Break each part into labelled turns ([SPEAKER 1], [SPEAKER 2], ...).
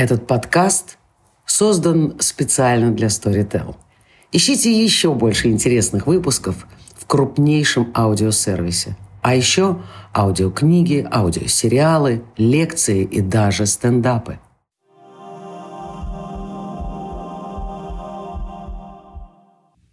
[SPEAKER 1] Этот подкаст создан специально для Storytel. Ищите еще больше интересных выпусков в крупнейшем аудиосервисе. А еще аудиокниги, аудиосериалы, лекции и даже стендапы –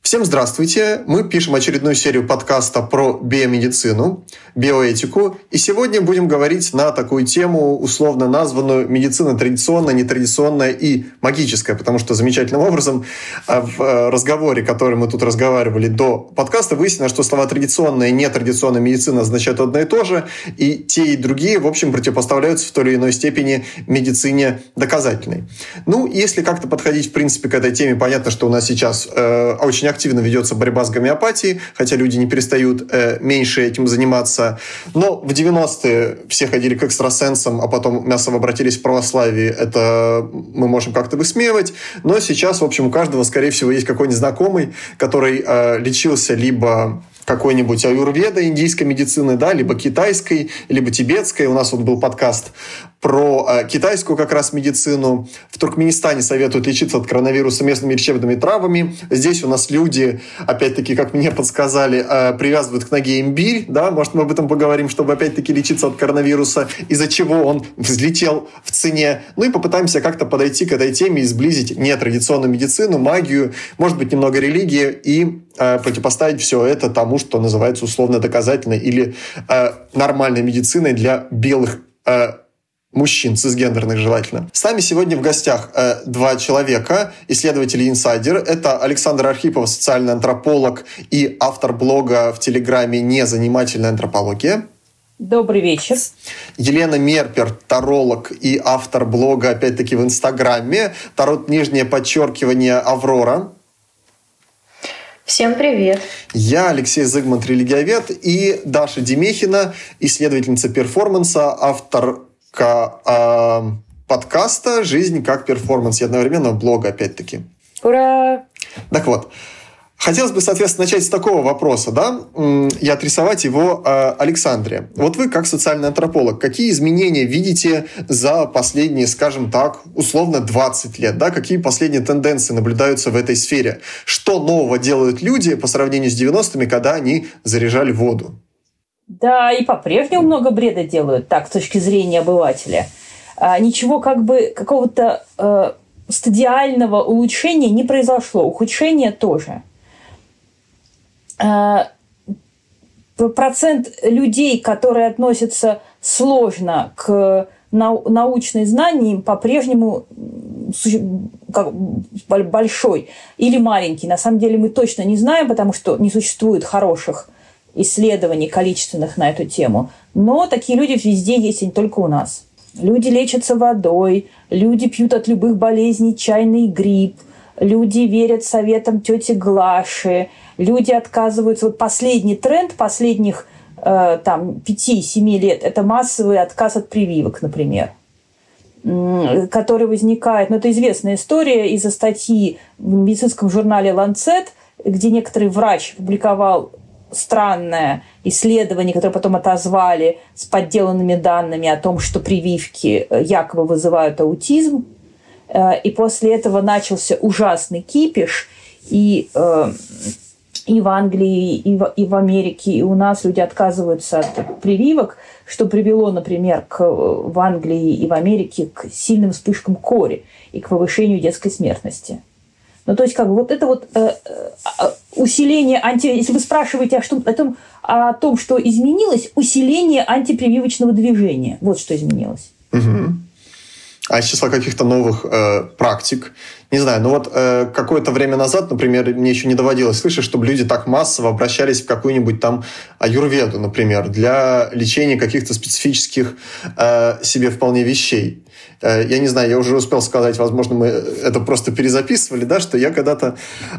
[SPEAKER 2] Всем здравствуйте! Мы пишем очередную серию подкаста про биомедицину, биоэтику. И сегодня будем говорить на такую тему, условно названную медицина традиционная, нетрадиционная и магическая, потому что замечательным образом э, в э, разговоре, который мы тут разговаривали до подкаста, выяснилось, что слова традиционная и нетрадиционная медицина означают одно и то же, и те и другие, в общем, противопоставляются в той или иной степени медицине доказательной. Ну, если как-то подходить, в принципе, к этой теме, понятно, что у нас сейчас э, очень активно ведется борьба с гомеопатией, хотя люди не перестают э, меньше этим заниматься. Но в 90-е все ходили к экстрасенсам, а потом массово обратились в православие. Это мы можем как-то высмеивать. Но сейчас, в общем, у каждого, скорее всего, есть какой-нибудь знакомый, который э, лечился либо какой-нибудь аюрведа индийской медицины, да, либо китайской, либо тибетской. У нас вот был подкаст про э, китайскую как раз медицину. В Туркменистане советуют лечиться от коронавируса местными лечебными травами. Здесь у нас люди, опять-таки, как мне подсказали, э, привязывают к ноге имбирь. Да? Может, мы об этом поговорим, чтобы опять-таки лечиться от коронавируса, из-за чего он взлетел в цене. Ну и попытаемся как-то подойти к этой теме и сблизить нетрадиционную медицину, магию, может быть, немного религии и э, противопоставить все это тому, что называется условно доказательной или э, нормальной медициной для белых э, мужчин, цисгендерных желательно. С нами сегодня в гостях э, два человека, исследователи-инсайдер. Это Александр Архипов, социальный антрополог и автор блога в Телеграме «Незанимательная антропология».
[SPEAKER 3] Добрый вечер.
[SPEAKER 2] Елена Мерпер, таролог и автор блога, опять-таки, в Инстаграме. Тарот нижнее подчеркивание «Аврора».
[SPEAKER 4] Всем привет.
[SPEAKER 2] Я Алексей Зыгмант, религиовед, и Даша Демехина, исследовательница перформанса, автор э, подкаста «Жизнь как перформанс» и одновременно блога, опять-таки.
[SPEAKER 3] Ура!
[SPEAKER 2] Так вот, Хотелось бы, соответственно, начать с такого вопроса, да, и отрисовать его э, Александре. Вот вы, как социальный антрополог, какие изменения видите за последние, скажем так, условно 20 лет, да, какие последние тенденции наблюдаются в этой сфере? Что нового делают люди по сравнению с 90-ми, когда они заряжали воду?
[SPEAKER 3] Да, и по-прежнему много бреда делают, так, с точки зрения обывателя. А, ничего как бы какого-то э, стадиального улучшения не произошло, ухудшения тоже. А, процент людей, которые относятся сложно к научным знаниям, по-прежнему большой или маленький. На самом деле мы точно не знаем, потому что не существует хороших исследований количественных на эту тему. Но такие люди везде есть, и не только у нас. Люди лечатся водой, люди пьют от любых болезней чайный гриб, люди верят советам тети Глаши, люди отказываются. Вот последний тренд последних э, там 5-7 лет – это массовый отказ от прививок, например который возникает, ну, это известная история из-за статьи в медицинском журнале Lancet, где некоторый врач публиковал странное исследование, которое потом отозвали с подделанными данными о том, что прививки э, якобы вызывают аутизм. Э, и после этого начался ужасный кипиш. И, э, и в Англии, и в, и в Америке, и у нас люди отказываются от прививок, что привело, например, к, в Англии и в Америке к сильным вспышкам кори и к повышению детской смертности. Ну, то есть, как бы вот это вот э, э, усиление анти... Если вы спрашиваете о, что, о, том, о том, что изменилось, усиление антипрививочного движения. Вот что изменилось.
[SPEAKER 2] Угу. А из числа каких-то новых э, практик, не знаю, ну вот э, какое-то время назад, например, мне еще не доводилось слышать, чтобы люди так массово обращались в какую-нибудь там аюрведу, например, для лечения каких-то специфических э, себе вполне вещей. Э, я не знаю, я уже успел сказать, возможно, мы это просто перезаписывали, да, что я когда-то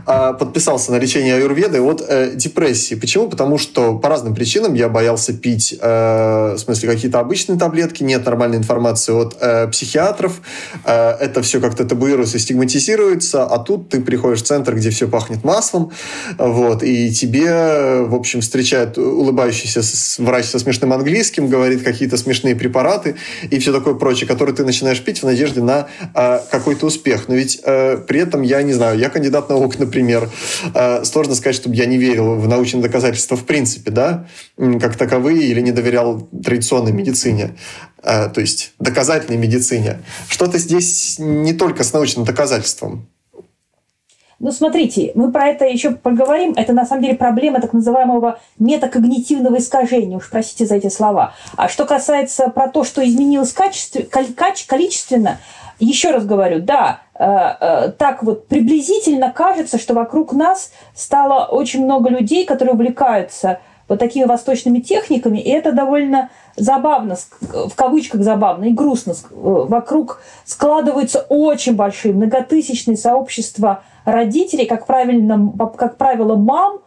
[SPEAKER 2] э, подписался на лечение аюрведы от э, депрессии. Почему? Потому что по разным причинам я боялся пить, э, в смысле, какие-то обычные таблетки, нет нормальной информации от психиатров, это все как-то табуируется, стигматизируется, а тут ты приходишь в центр, где все пахнет маслом, вот, и тебе, в общем, встречает улыбающийся врач со смешным английским, говорит какие-то смешные препараты и все такое прочее, которые ты начинаешь начинаешь пить в надежде на э, какой-то успех. Но ведь э, при этом я не знаю, я кандидат наук, например. Э, сложно сказать, чтобы я не верил в научные доказательства в принципе, да, как таковые, или не доверял традиционной медицине, э, то есть доказательной медицине. Что-то здесь не только с научным доказательством.
[SPEAKER 3] Ну, смотрите, мы про это еще поговорим. Это, на самом деле, проблема так называемого метакогнитивного искажения. Уж простите за эти слова. А что касается про то, что изменилось качество, количественно, еще раз говорю, да, э, э, так вот приблизительно кажется, что вокруг нас стало очень много людей, которые увлекаются вот такими восточными техниками, и это довольно забавно, в кавычках забавно и грустно. Э, вокруг складываются очень большие многотысячные сообщества родителей, как, правильно, как правило, мам,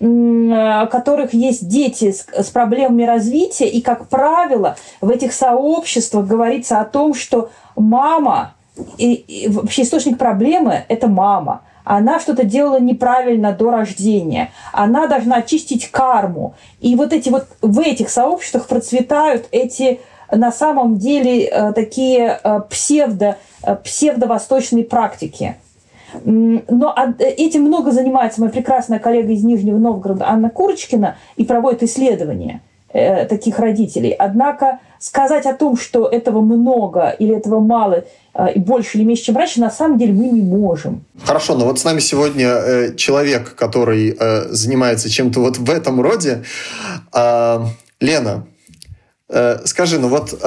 [SPEAKER 3] у которых есть дети с, с проблемами развития, и, как правило, в этих сообществах говорится о том, что мама, и, и вообще источник проблемы – это мама. Она что-то делала неправильно до рождения. Она должна очистить карму. И вот эти вот в этих сообществах процветают эти на самом деле э, такие э, псевдо, э, псевдовосточные практики. Но этим много занимается моя прекрасная коллега из Нижнего Новгорода Анна Курочкина и проводит исследования э, таких родителей. Однако сказать о том, что этого много или этого мало, э, и больше или меньше, чем раньше, на самом деле мы не можем.
[SPEAKER 2] Хорошо, но вот с нами сегодня э, человек, который занимается чем-то вот в этом роде. А, Лена, скажи, ну вот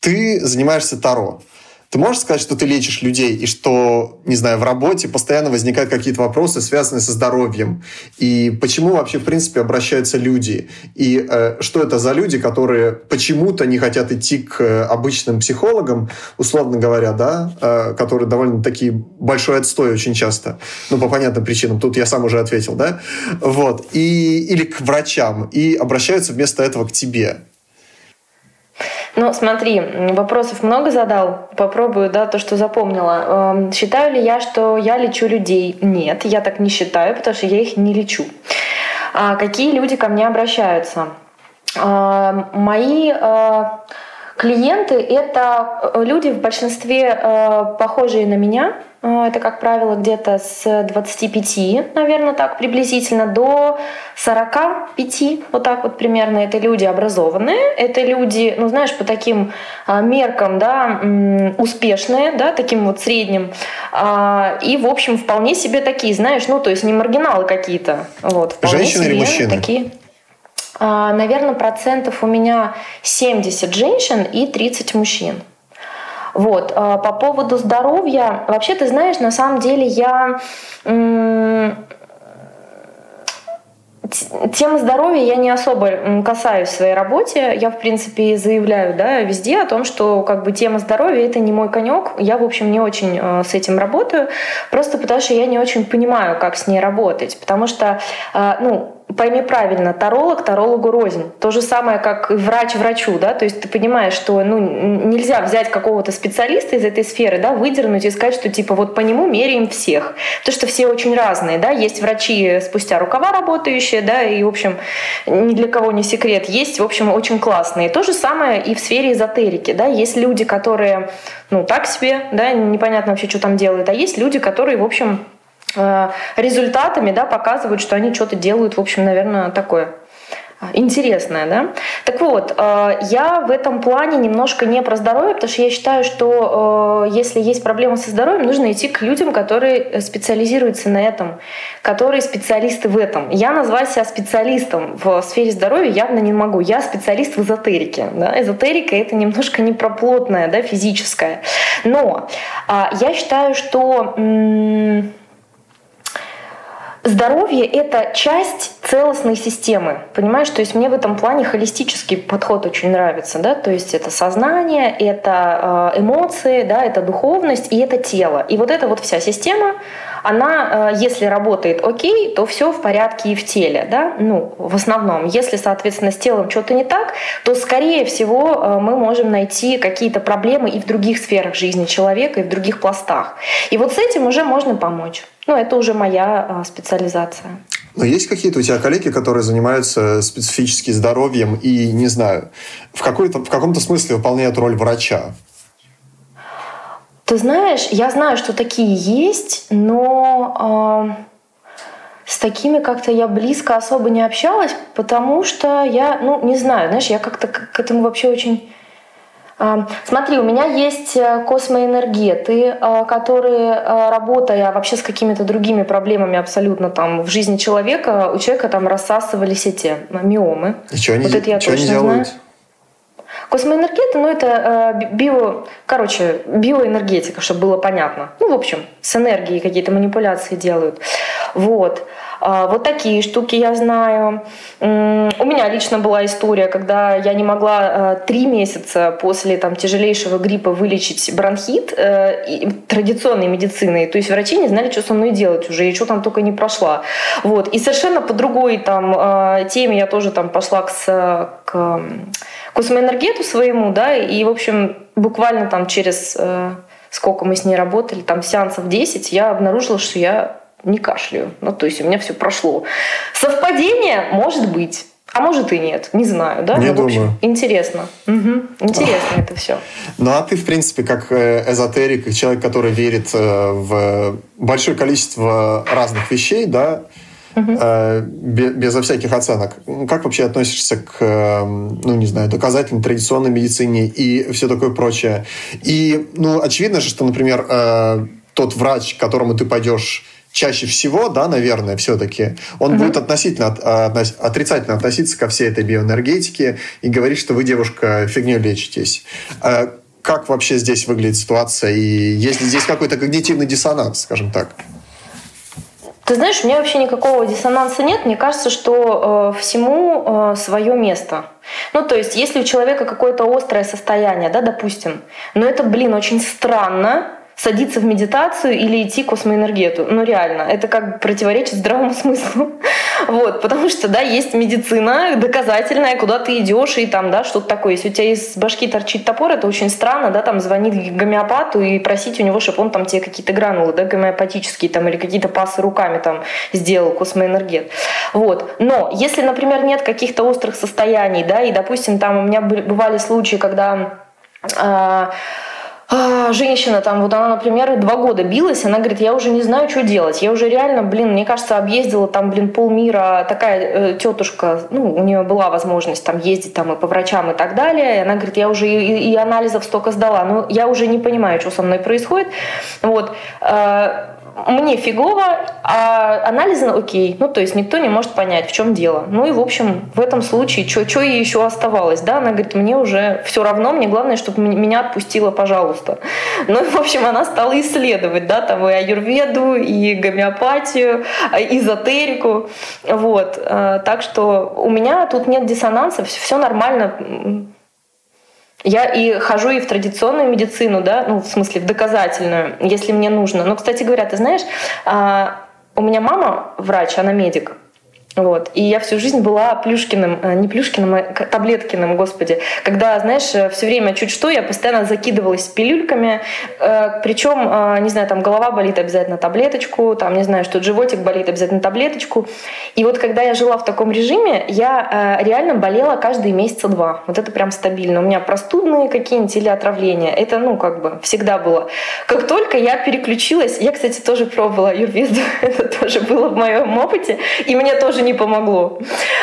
[SPEAKER 2] ты занимаешься Таро. Ты можешь сказать, что ты лечишь людей, и что, не знаю, в работе постоянно возникают какие-то вопросы, связанные со здоровьем? И почему вообще, в принципе, обращаются люди? И э, что это за люди, которые почему-то не хотят идти к э, обычным психологам, условно говоря, да, э, которые довольно такие большой отстой очень часто, ну, по понятным причинам, тут я сам уже ответил, да, вот, и, или к врачам, и обращаются вместо этого к тебе.
[SPEAKER 4] Ну, смотри, вопросов много задал. Попробую, да, то, что запомнила. Эм, считаю ли я, что я лечу людей? Нет, я так не считаю, потому что я их не лечу. А какие люди ко мне обращаются? Эм, мои э, клиенты — это люди в большинстве э, похожие на меня, а, это, как правило, где-то с 25, наверное, так приблизительно, до 45, вот так вот примерно. Это люди образованные, это люди, ну, знаешь, по таким а, меркам, да, успешные, да, таким вот средним. А, и, в общем, вполне себе такие, знаешь, ну, то есть не маргиналы какие-то. Вот,
[SPEAKER 2] Женщины или мужчины?
[SPEAKER 4] Такие. Наверное, процентов у меня 70 женщин и 30 мужчин. Вот. А, по поводу здоровья, вообще, ты знаешь, на самом деле я Тема здоровья я не особо касаюсь в своей работе. Я, в принципе, заявляю да, везде о том, что как бы, тема здоровья – это не мой конек. Я, в общем, не очень э, с этим работаю, просто потому что я не очень понимаю, как с ней работать. Потому что, э, ну, пойми правильно, таролог тарологу рознь. То же самое, как врач врачу, да, то есть ты понимаешь, что ну, нельзя взять какого-то специалиста из этой сферы, да, выдернуть и сказать, что типа вот по нему меряем всех. Потому что все очень разные, да, есть врачи спустя рукава работающие, да, и, в общем, ни для кого не секрет, есть, в общем, очень классные. То же самое и в сфере эзотерики, да, есть люди, которые, ну, так себе, да, непонятно вообще, что там делают, а есть люди, которые, в общем, результатами да, показывают, что они что-то делают, в общем, наверное, такое интересное, да. Так вот, э, я в этом плане немножко не про здоровье, потому что я считаю, что э, если есть проблемы со здоровьем, нужно идти к людям, которые специализируются на этом, которые специалисты в этом. Я назвать себя специалистом в сфере здоровья явно не могу. Я специалист в эзотерике. Да? Эзотерика — это немножко не про плотное, да, физическое. Но а, я считаю, что Здоровье — это часть целостной системы, понимаешь? То есть мне в этом плане холистический подход очень нравится, да? То есть это сознание, это э, эмоции, да, это духовность и это тело. И вот эта вот вся система, она, э, если работает окей, то все в порядке и в теле, да? Ну, в основном. Если, соответственно, с телом что-то не так, то, скорее всего, э, мы можем найти какие-то проблемы и в других сферах жизни человека, и в других пластах. И вот с этим уже можно помочь. Ну, это уже моя а, специализация.
[SPEAKER 2] Но есть какие-то у тебя коллеги, которые занимаются специфически здоровьем и, не знаю, в, в каком-то смысле выполняют роль врача?
[SPEAKER 4] Ты знаешь, я знаю, что такие есть, но э, с такими как-то я близко особо не общалась, потому что я, ну, не знаю, знаешь, я как-то к этому вообще очень Смотри, у меня есть э, космоэнергеты, э, которые, работая вообще с какими-то другими проблемами абсолютно там в жизни человека, у человека там рассасывались эти миомы.
[SPEAKER 2] И что они, вот это я что они делают? Знаю.
[SPEAKER 4] Космоэнергеты, ну это био, короче, биоэнергетика, чтобы было понятно. Ну, в общем, с энергией какие-то манипуляции делают. Вот. А, вот такие штуки я знаю. У меня лично была история, когда я не могла э, три месяца после там, тяжелейшего гриппа вылечить бронхит э, традиционной медициной. То есть врачи не знали, что со мной делать уже, и что там только не прошла. Вот. И совершенно по другой там, э, теме я тоже там пошла к, к космоэнергету своему, да, и, в общем, буквально там через сколько мы с ней работали, там сеансов 10, я обнаружила, что я не кашляю. Ну, то есть у меня все прошло. Совпадение может быть. А может и нет, не знаю, да?
[SPEAKER 2] Не ну, думаю. Общем,
[SPEAKER 4] интересно. Угу. Интересно это все.
[SPEAKER 2] Ну а ты, в принципе, как э, эзотерик, человек, который верит э, в большое количество разных вещей, да, угу. безо всяких оценок. Как вообще относишься к, ну, не знаю, доказательной традиционной медицине и все такое прочее? И, ну, очевидно же, что, например, тот врач, к которому ты пойдешь чаще всего, да, наверное, все-таки, он угу. будет относительно а, отрицательно относиться ко всей этой биоэнергетике и говорить, что вы, девушка, фигню лечитесь. А как вообще здесь выглядит ситуация? И есть ли здесь какой-то когнитивный диссонанс, скажем так?
[SPEAKER 4] Ты знаешь, у меня вообще никакого диссонанса нет. Мне кажется, что э, всему э, свое место. Ну, то есть, если у человека какое-то острое состояние, да, допустим, но это, блин, очень странно, садиться в медитацию или идти космоэнергету. Ну, реально, это как бы противоречит здравому смыслу. Вот, потому что, да, есть медицина доказательная, куда ты идешь, и там, да, что-то такое. Если у тебя из башки торчит топор, это очень странно, да, там звонить гомеопату и просить у него, чтобы он там тебе какие-то гранулы, да, гомеопатические там или какие-то пасы руками там сделал космоэнергет. Вот. Но если, например, нет каких-то острых состояний, да, и, допустим, там у меня бывали случаи, когда э, а, женщина там, вот она, например, два года билась, она говорит, я уже не знаю, что делать. Я уже реально, блин, мне кажется, объездила там, блин, полмира. Такая э, тетушка, ну, у нее была возможность там ездить там и по врачам и так далее. И она говорит, я уже и, и анализов столько сдала. Но я уже не понимаю, что со мной происходит. Вот. Э, мне фигово, а анализы окей. Ну, то есть никто не может понять, в чем дело. Ну и, в общем, в этом случае, что ей еще оставалось? Да, она говорит, мне уже все равно, мне главное, чтобы меня отпустила, пожалуйста. Ну и, в общем, она стала исследовать, да, там и аюрведу, и гомеопатию, и эзотерику. Вот. Э, так что у меня тут нет диссонанса, все нормально я и хожу и в традиционную медицину, да, ну, в смысле, в доказательную, если мне нужно. Но, кстати говоря, ты знаешь, а, у меня мама врач, она медик. Вот. И я всю жизнь была Плюшкиным, э, не Плюшкиным, а Таблеткиным, господи. Когда, знаешь, э, все время чуть что, я постоянно закидывалась пилюльками. Э, Причем, не знаю, там голова болит обязательно таблеточку, там, не знаю, что животик болит обязательно таблеточку. И вот когда я жила в таком режиме, я реально болела каждые месяца два. Вот это прям стабильно. У меня простудные какие-нибудь или отравления. Это, ну, как бы всегда было. Как только я переключилась, я, кстати, тоже пробовала аюрведу, это тоже было в моем опыте, и мне тоже тоже не помогло.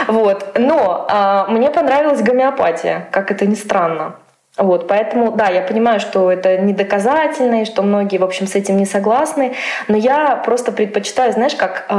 [SPEAKER 4] Вот. Но а, мне понравилась гомеопатия, как это ни странно. Вот, поэтому, да, я понимаю, что это недоказательно, и что многие, в общем, с этим не согласны, но я просто предпочитаю, знаешь, как э,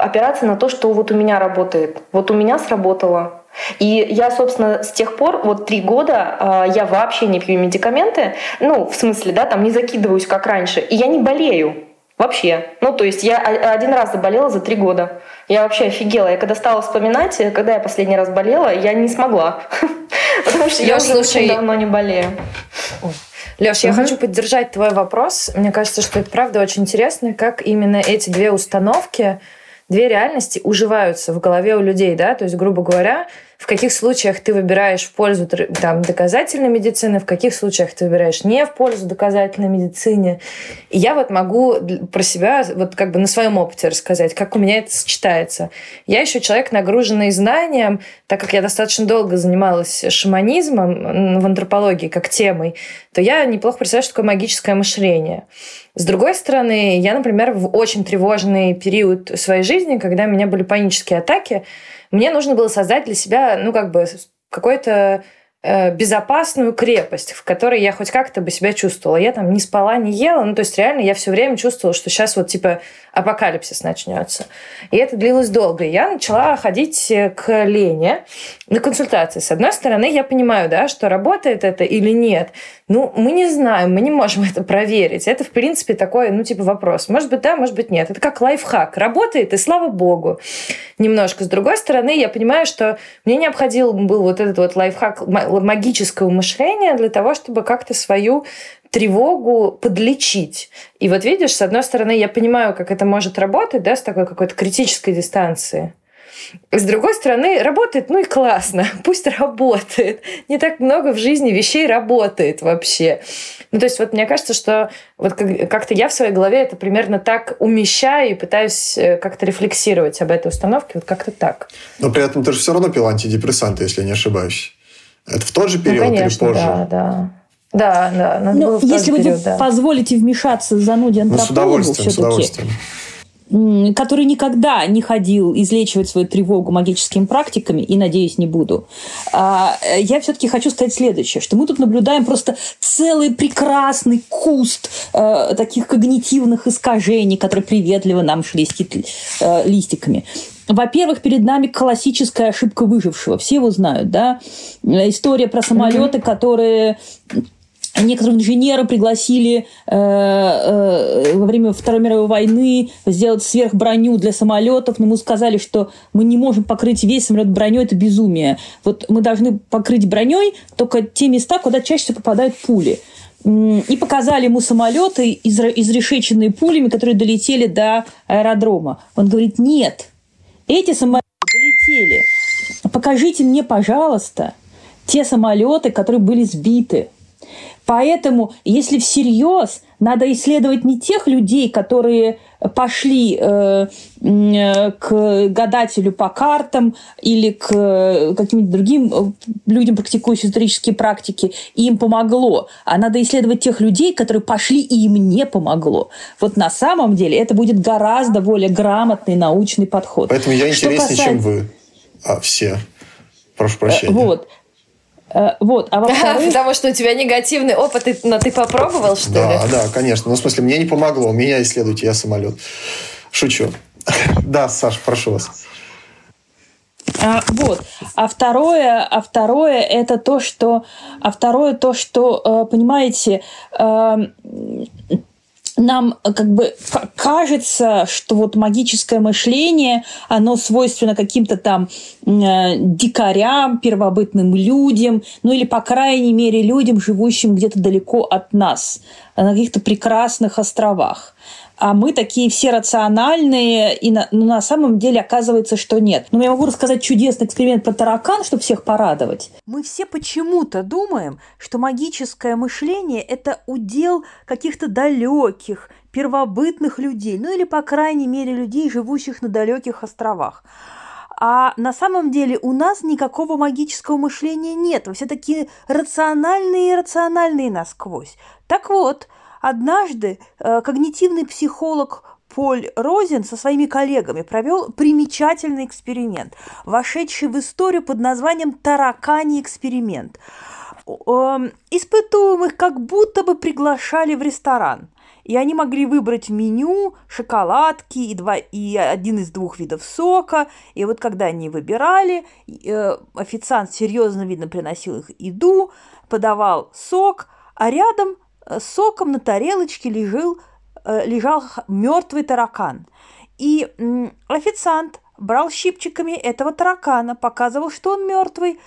[SPEAKER 4] опираться на то, что вот у меня работает. Вот у меня сработало. И я, собственно, с тех пор, вот три года, э, я вообще не пью медикаменты, ну, в смысле, да, там не закидываюсь, как раньше, и я не болею. Вообще. Ну, то есть я один раз заболела за три года. Я вообще офигела. Я когда стала вспоминать, когда я последний раз болела, я не смогла. Потому что я уже очень давно не болею.
[SPEAKER 5] Леш, я хочу поддержать твой вопрос. Мне кажется, что это правда очень интересно, как именно эти две установки, две реальности уживаются в голове у людей, да? То есть, грубо говоря, в каких случаях ты выбираешь в пользу там, доказательной медицины, в каких случаях ты выбираешь не в пользу доказательной медицины. И я вот могу про себя вот как бы на своем опыте рассказать, как у меня это сочетается. Я еще человек, нагруженный знанием, так как я достаточно долго занималась шаманизмом в антропологии как темой, то я неплохо представляю, что такое магическое мышление. С другой стороны, я, например, в очень тревожный период своей жизни, когда у меня были панические атаки, мне нужно было создать для себя, ну, как бы, какой-то безопасную крепость, в которой я хоть как-то бы себя чувствовала. Я там не спала, не ела. Ну, то есть реально я все время чувствовала, что сейчас вот типа апокалипсис начнется. И это длилось долго. И я начала ходить к Лене на консультации. С одной стороны, я понимаю, да, что работает это или нет. Ну, мы не знаем, мы не можем это проверить. Это, в принципе, такой, ну, типа вопрос. Может быть, да, может быть, нет. Это как лайфхак. Работает, и слава богу. Немножко. С другой стороны, я понимаю, что мне необходим был вот этот вот лайфхак магического мышления для того, чтобы как-то свою тревогу подлечить. И вот видишь, с одной стороны, я понимаю, как это может работать, да, с такой какой-то критической дистанции. С другой стороны, работает, ну и классно, пусть работает. Не так много в жизни вещей работает вообще. Ну, то есть вот мне кажется, что вот как-то я в своей голове это примерно так умещаю и пытаюсь э, как-то рефлексировать об этой установке, вот как-то так.
[SPEAKER 2] Но при этом ты же все равно пила антидепрессанты, если я не ошибаюсь. Это в тот же ну, период ну, конечно, или позже?
[SPEAKER 5] Да, да. Да, да.
[SPEAKER 3] Ну, если вы да. позволите вмешаться зануде антропологу ну, все-таки, который никогда не ходил излечивать свою тревогу магическими практиками, и, надеюсь, не буду, а, я все-таки хочу сказать следующее, что мы тут наблюдаем просто целый прекрасный куст э, таких когнитивных искажений, которые приветливо нам шелестит э, листиками. Во-первых, перед нами классическая ошибка выжившего. Все его знают, да? История про самолеты, которые Некоторых инженеров пригласили э, э, во время Второй мировой войны сделать сверхброню для самолетов, но мы сказали, что мы не можем покрыть весь самолет броней, это безумие. Вот мы должны покрыть броней только те места, куда чаще всего попадают пули. И показали ему самолеты, изрешеченные пулями, которые долетели до аэродрома. Он говорит, нет, эти самолеты долетели. Покажите мне, пожалуйста, те самолеты, которые были сбиты. Поэтому, если всерьез, надо исследовать не тех людей, которые пошли э, к гадателю по картам или к каким-нибудь другим э, людям, практикующим исторические практики, и им помогло. А надо исследовать тех людей, которые пошли, и им не помогло. Вот на самом деле это будет гораздо более грамотный научный подход.
[SPEAKER 2] Поэтому я интереснее, касается... чем вы а, все. Прошу прощения.
[SPEAKER 3] Вот. Э, вот. А
[SPEAKER 5] во-вторых... Потому что у тебя негативный опыт, но ты попробовал, что
[SPEAKER 2] да,
[SPEAKER 5] ли?
[SPEAKER 2] Да, конечно. Ну, в смысле, мне не помогло. Меня исследуйте, я самолет. Шучу. Да, Саш, прошу вас.
[SPEAKER 3] А, вот. А второе, а второе это то, что, а второе то, что, э, понимаете, э, нам э, как бы кажется, что вот магическое мышление, оно свойственно каким-то там э, дикарям, первобытным людям, ну или, по крайней мере, людям, живущим где-то далеко от нас, на каких-то прекрасных островах а мы такие все рациональные, и на, ну, на самом деле оказывается, что нет. Но я могу рассказать чудесный эксперимент про таракан, чтобы всех порадовать. Мы все почему-то думаем, что магическое мышление – это удел каких-то далеких, первобытных людей, ну или, по крайней мере, людей, живущих на далеких островах. А на самом деле у нас никакого магического мышления нет. Вы все такие рациональные и рациональные насквозь. Так вот, Однажды э, когнитивный психолог Поль Розен со своими коллегами провел примечательный эксперимент, вошедший в историю под названием «Тараканий эксперимент». Эм, испытуемых как будто бы приглашали в ресторан – и они могли выбрать меню, шоколадки и, два, и один из двух видов сока. И вот когда они выбирали, э, официант серьезно видно приносил их еду, подавал сок, а рядом соком на тарелочке лежал, э, лежал мертвый таракан. И официант брал щипчиками этого таракана, показывал, что он мертвый,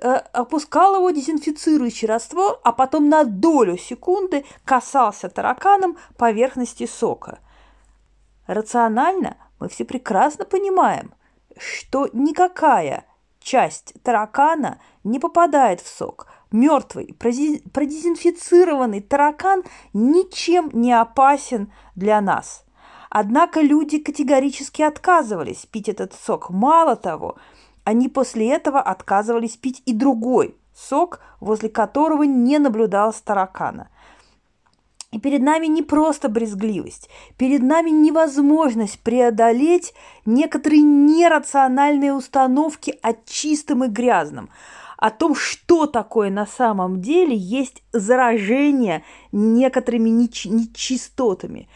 [SPEAKER 3] э, опускал его дезинфицирующий раствор, а потом на долю секунды касался тараканом поверхности сока. Рационально мы все прекрасно понимаем, что никакая часть таракана не попадает в сок. Мертвый, продезинфицированный таракан ничем не опасен для нас. Однако люди категорически отказывались пить этот сок. Мало того, они после этого отказывались пить и другой сок, возле которого не наблюдалось таракана – и перед нами не просто брезгливость, перед нами невозможность преодолеть некоторые нерациональные установки о чистом и грязном, о том, что такое на самом деле есть заражение некоторыми нечистотами.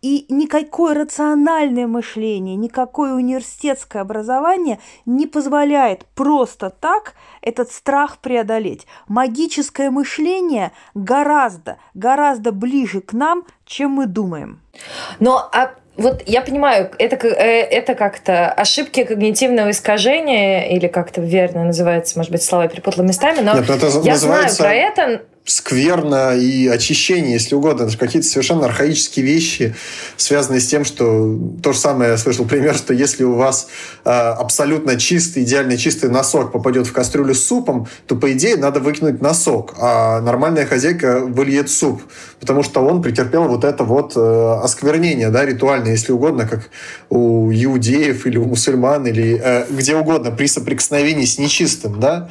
[SPEAKER 3] И никакое рациональное мышление, никакое университетское образование не позволяет просто так этот страх преодолеть. Магическое мышление гораздо, гораздо ближе к нам, чем мы думаем.
[SPEAKER 5] Но а вот я понимаю, это, э, это как-то ошибки когнитивного искажения, или как-то верно называется, может быть, слова перепутала местами, но Нет, это я знаю про это,
[SPEAKER 2] скверно и очищение, если угодно. Это какие-то совершенно архаические вещи, связанные с тем, что... То же самое я слышал пример, что если у вас э, абсолютно чистый, идеально чистый носок попадет в кастрюлю с супом, то, по идее, надо выкинуть носок, а нормальная хозяйка выльет суп, потому что он претерпел вот это вот э, осквернение, да, ритуальное, если угодно, как у иудеев или у мусульман, или э, где угодно, при соприкосновении с нечистым, да.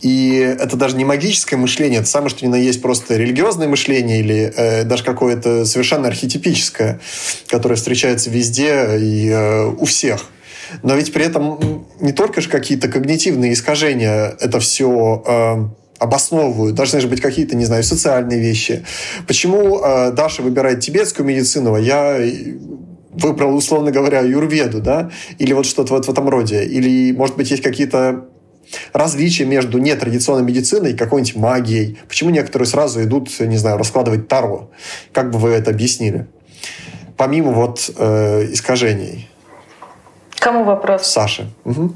[SPEAKER 2] И это даже не магическое мышление, это самое, что ни на есть просто религиозное мышление или э, даже какое-то совершенно архетипическое, которое встречается везде и э, у всех. Но ведь при этом не только же какие-то когнитивные искажения это все э, обосновывают. Должны же быть какие-то, не знаю, социальные вещи. Почему э, Даша выбирает тибетскую медицину, а я выбрал, условно говоря, юрведу, да? Или вот что-то вот в этом роде. Или, может быть, есть какие-то различие между нетрадиционной медициной и какой-нибудь магией? Почему некоторые сразу идут, не знаю, раскладывать таро? Как бы вы это объяснили? Помимо вот э, искажений.
[SPEAKER 4] Кому вопрос?
[SPEAKER 2] Саша. Угу.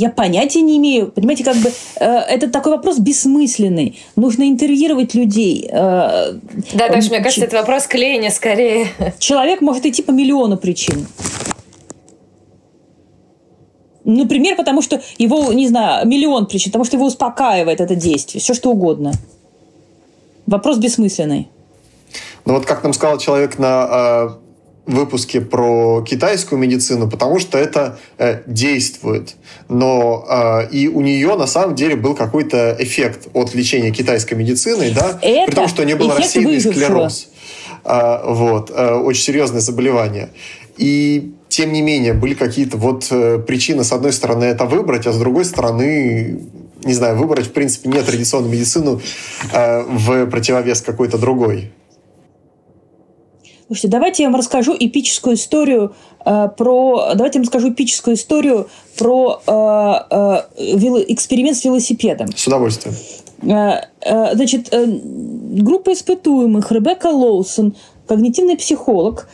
[SPEAKER 3] Я понятия не имею. Понимаете, как бы э, это такой вопрос бессмысленный. Нужно интервьюировать людей. Э,
[SPEAKER 5] да, Даша, мне кажется, это вопрос к Лене скорее.
[SPEAKER 3] Человек может идти по миллиону причин. Например, потому что его, не знаю, миллион причин, потому что его успокаивает это действие, все что угодно. Вопрос бессмысленный.
[SPEAKER 2] Ну вот как нам сказал человек на э, выпуске про китайскую медицину, потому что это э, действует. Но э, и у нее на самом деле был какой-то эффект от лечения китайской медицины, да,
[SPEAKER 3] это
[SPEAKER 2] при том, что у нее был рассеянный склероз. Э, вот, э, очень серьезное заболевание. И тем не менее, были какие-то вот э, причины, с одной стороны, это выбрать, а с другой стороны, не знаю, выбрать, в принципе, не традиционную медицину э, в противовес какой-то другой.
[SPEAKER 3] Слушайте, давайте я вам расскажу эпическую историю э, про... Давайте я вам расскажу эпическую историю про э, э, эксперимент с велосипедом.
[SPEAKER 2] С удовольствием.
[SPEAKER 3] Э, э, значит, э, группа испытуемых Ребекка Лоусон, когнитивный психолог,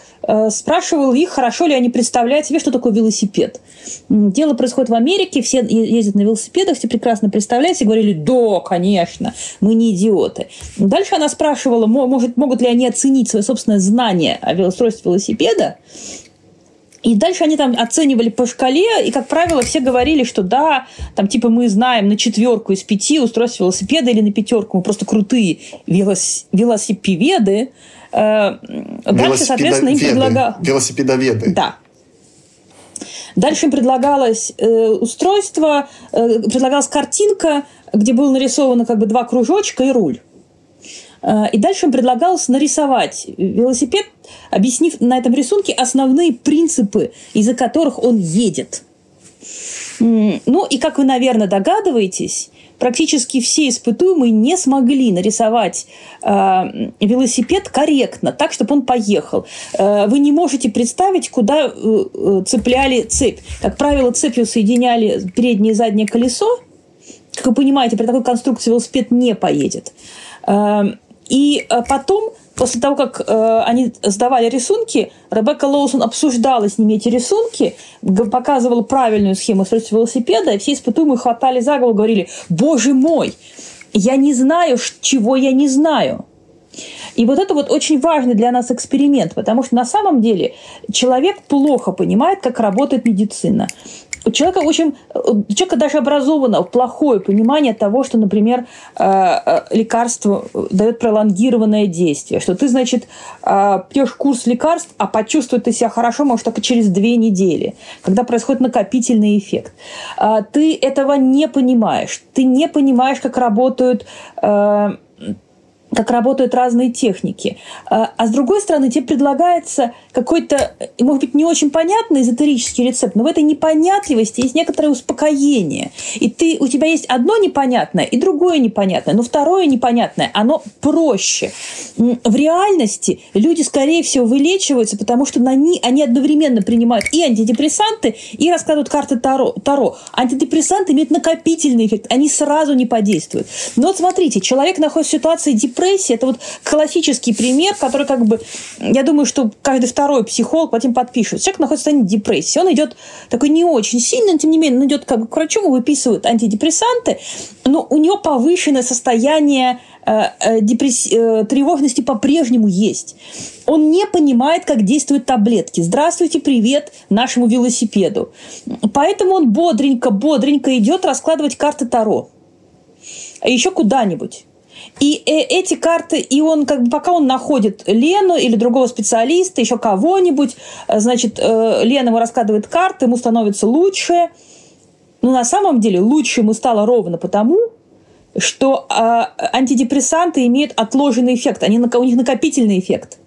[SPEAKER 3] спрашивал их, хорошо ли они представляют себе, что такое велосипед. Дело происходит в Америке, все ездят на велосипедах, все прекрасно представляют, и говорили, да, конечно, мы не идиоты. Дальше она спрашивала, может, могут ли они оценить свое собственное знание о устройстве велосипеда, и дальше они там оценивали по шкале, и, как правило, все говорили, что да, там типа мы знаем на четверку из пяти устройств велосипеда или на пятерку, мы просто крутые велос... велосипедоведы,
[SPEAKER 2] Э, дальше, соответственно, им предлагалось... Велосипедоведы.
[SPEAKER 3] Да. Дальше им предлагалось э, устройство, э, предлагалась картинка, где было нарисовано как бы два кружочка и руль. Э, и дальше им предлагалось нарисовать велосипед, объяснив на этом рисунке основные принципы, из-за которых он едет. Ну и, как вы, наверное, догадываетесь, практически все испытуемые не смогли нарисовать э, велосипед корректно, так, чтобы он поехал. Э, вы не можете представить, куда э, э, цепляли цепь. Как правило, цепью соединяли переднее и заднее колесо. Как вы понимаете, при такой конструкции велосипед не поедет. Э, и э, потом после того, как э, они сдавали рисунки, Ребекка Лоусон обсуждала с ними эти рисунки, показывала правильную схему строительства велосипеда, и все испытуемые хватали за голову, говорили, боже мой, я не знаю, чего я не знаю. И вот это вот очень важный для нас эксперимент, потому что на самом деле человек плохо понимает, как работает медицина у человека очень, у человека даже образовано плохое понимание того, что, например, э, э, лекарство дает пролонгированное действие, что ты, значит, э, пьешь курс лекарств, а почувствовать ты себя хорошо можешь только через две недели, когда происходит накопительный эффект. Ты этого не понимаешь, ты не понимаешь, как работают как работают разные техники. А, а с другой стороны, тебе предлагается какой-то, может быть, не очень понятный эзотерический рецепт, но в этой непонятливости есть некоторое успокоение. И ты, у тебя есть одно непонятное и другое непонятное, но второе непонятное, оно проще. В реальности люди, скорее всего, вылечиваются, потому что на они, они одновременно принимают и антидепрессанты, и раскладывают карты Таро. Таро. Антидепрессанты имеют накопительный эффект, они сразу не подействуют. Но вот смотрите, человек находится в ситуации депрессии, депрессии. Это вот классический пример, который как бы, я думаю, что каждый второй психолог по этим подпишет. Человек находится в состоянии депрессии. Он идет такой не очень сильно, но тем не менее, он идет как бы к врачу, выписывают антидепрессанты, но у него повышенное состояние э, э, депресс... Э, тревожности по-прежнему есть. Он не понимает, как действуют таблетки. Здравствуйте, привет нашему велосипеду. Поэтому он бодренько, бодренько идет раскладывать карты Таро. А еще куда-нибудь. И э, эти карты, и он как бы пока он находит Лену или другого специалиста, еще кого-нибудь, э, значит, э, Лена ему раскладывает карты, ему становится лучше. Но на самом деле лучше ему стало ровно потому, что антидепрессанты имеют отложенный эффект, они, у них накопительный эффект.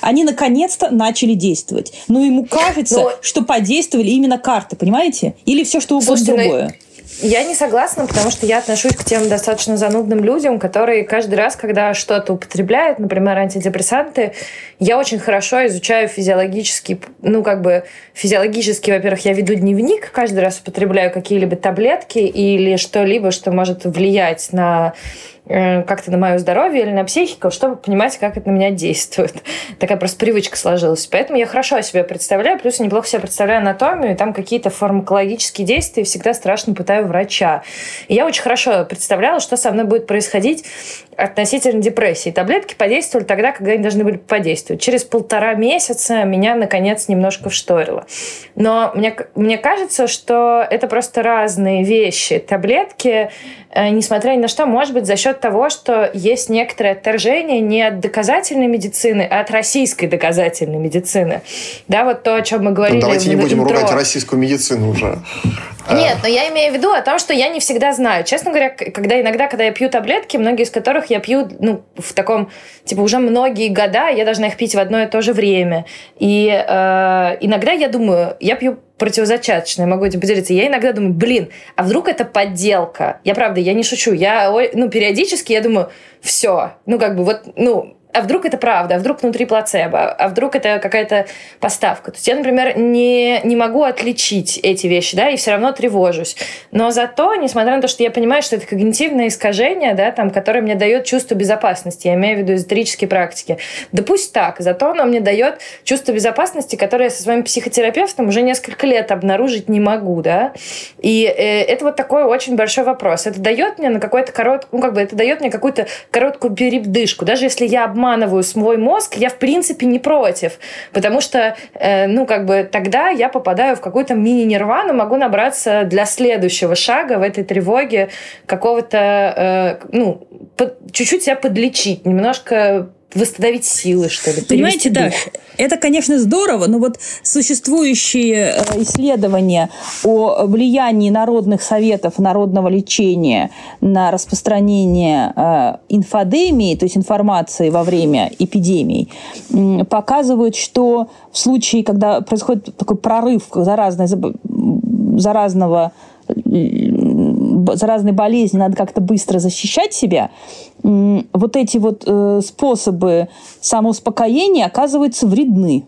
[SPEAKER 3] Они наконец-то начали действовать. Но ему кажется, Но... что подействовали именно карты, понимаете? Или все что угодно Слушайте, другое.
[SPEAKER 5] Я не согласна, потому что я отношусь к тем достаточно занудным людям, которые каждый раз, когда что-то употребляют, например, антидепрессанты, я очень хорошо изучаю физиологически, ну, как бы физиологически, во-первых, я веду дневник, каждый раз употребляю какие-либо таблетки или что-либо, что может влиять на как-то на мое здоровье или на психику, чтобы понимать, как это на меня действует. Такая просто привычка сложилась. Поэтому я хорошо себе представляю, плюс я неплохо себе представляю анатомию, и там какие-то фармакологические действия, всегда страшно пытаю врача. И я очень хорошо представляла, что со мной будет происходить относительно депрессии. Таблетки подействовали тогда, когда они должны были подействовать. Через полтора месяца меня, наконец, немножко вшторило. Но мне, мне кажется, что это просто разные вещи. Таблетки, э, несмотря ни на что, может быть, за счет того, что есть некоторое отторжение не от доказательной медицины, а от российской доказательной медицины. Да, вот то, о чем мы говорили. Ну,
[SPEAKER 2] давайте не будем интро. ругать российскую медицину уже.
[SPEAKER 5] Нет, но я имею в виду о том, что я не всегда знаю. Честно говоря, когда иногда, когда я пью таблетки, многие из которых я пью, ну, в таком, типа, уже многие года, я должна их пить в одно и то же время. И э, иногда я думаю, я пью противозачаточное, могу этим поделиться. Я иногда думаю, блин, а вдруг это подделка? Я правда, я не шучу. Я, ну, периодически я думаю, все, ну, как бы вот, ну, а вдруг это правда, а вдруг внутри плацебо, а вдруг это какая-то поставка. То есть я, например, не, не могу отличить эти вещи, да, и все равно тревожусь. Но зато, несмотря на то, что я понимаю, что это когнитивное искажение, да, там, которое мне дает чувство безопасности, я имею в виду эзотерические практики, да пусть так, зато оно мне дает чувство безопасности, которое я со своим психотерапевтом уже несколько лет обнаружить не могу, да, и э, это вот такой очень большой вопрос. Это дает мне на какой-то короткий, ну, как бы это дает мне какую-то короткую передышку, даже если я обманываю обманываю свой мозг, я в принципе не против. Потому что, э, ну, как бы тогда я попадаю в какую-то мини-нирвану, могу набраться для следующего шага в этой тревоге какого-то, э, ну, чуть-чуть себя подлечить, немножко восстановить силы, что ли.
[SPEAKER 3] Понимаете, да, это, конечно, здорово, но вот существующие э, исследования о влиянии народных советов, народного лечения на распространение э, инфодемии, то есть информации во время эпидемий, показывают, что в случае, когда происходит такой прорыв заразной, заразного заразной болезни надо как-то быстро защищать себя, вот эти вот э, способы самоуспокоения оказываются вредны.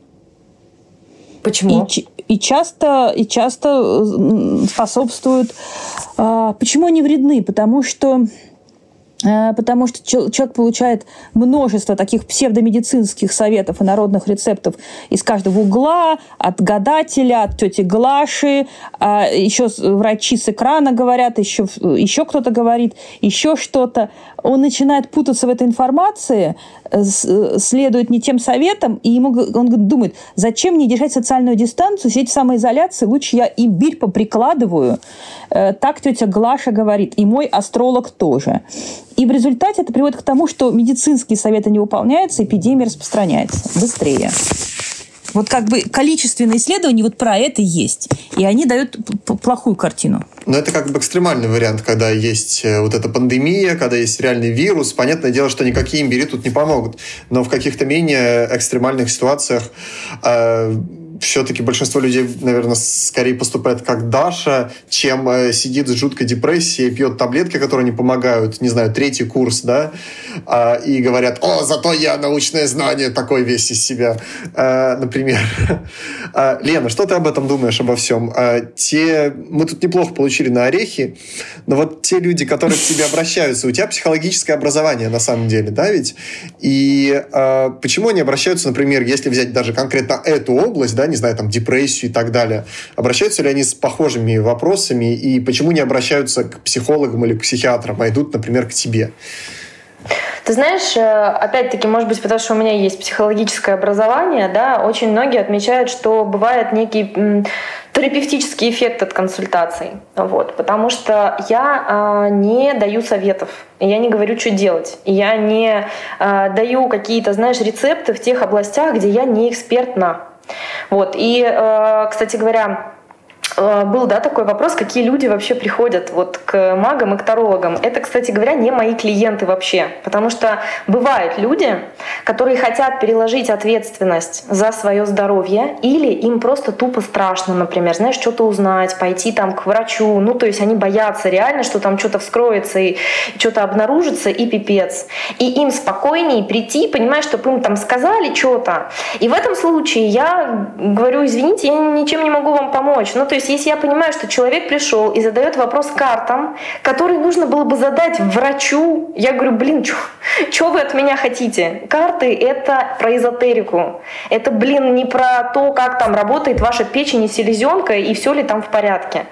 [SPEAKER 5] Почему?
[SPEAKER 3] И, и часто, и часто способствуют. А, почему они вредны? Потому что Э, потому что человек получает множество таких псевдомедицинских советов и народных рецептов из каждого угла, от гадателя, от тети Глаши, а еще врачи с экрана говорят, еще, еще кто-то говорит, еще что-то. Он начинает путаться в этой информации, э, э, следует не тем советам, и ему, он думает, зачем мне держать социальную дистанцию, сидеть в самоизоляции, лучше я имбирь поприкладываю. Так тетя Глаша говорит, и мой астролог тоже. И в результате это приводит к тому, что медицинские советы не выполняются, эпидемия распространяется быстрее. Вот как бы количественные исследования вот про это есть. И они дают плохую картину.
[SPEAKER 2] Но это как бы экстремальный вариант, когда есть э, вот эта пандемия, когда есть реальный вирус. Понятное дело, что никакие имбири тут не помогут. Но в каких-то менее экстремальных ситуациях э, все-таки большинство людей, наверное, скорее поступает как Даша, чем э, сидит с жуткой депрессией, пьет таблетки, которые не помогают, не знаю, третий курс, да, э, и говорят, о, зато я научное знание такой весь из себя, э, например. Э, Лена, что ты об этом думаешь, обо всем? Э, те... Мы тут неплохо получили на орехи, но вот те люди, которые к тебе обращаются, у тебя психологическое образование на самом деле, да, ведь? И почему они обращаются, например, если взять даже конкретно эту область, да, не знаю, там, депрессию и так далее. Обращаются ли они с похожими вопросами и почему не обращаются к психологам или к психиатрам, а идут, например, к тебе?
[SPEAKER 4] Ты знаешь, э, опять-таки, может быть, потому что у меня есть психологическое образование, да, очень многие отмечают, что бывает некий терапевтический эффект от консультаций. Вот, потому что я э, не даю советов, я не говорю, что делать, я не э, даю какие-то, знаешь, рецепты в тех областях, где я не экспертна. Вот. И, э, кстати говоря, был да, такой вопрос, какие люди вообще приходят вот к магам и к тарологам. Это, кстати говоря, не мои клиенты вообще, потому что бывают люди, которые хотят переложить ответственность за свое здоровье или им просто тупо страшно, например, знаешь, что-то узнать, пойти там к врачу, ну то есть они боятся реально, что там что-то вскроется и что-то обнаружится и пипец. И им спокойнее прийти, понимаешь, чтобы им там сказали что-то. И в этом случае я говорю, извините, я ничем не могу вам помочь. Ну то есть есть, если я понимаю, что человек пришел и задает вопрос картам, который нужно было бы задать врачу, я говорю, блин, что вы от меня хотите? Карты — это про эзотерику. Это, блин, не про то, как там работает ваша печень и селезенка, и все ли там в порядке.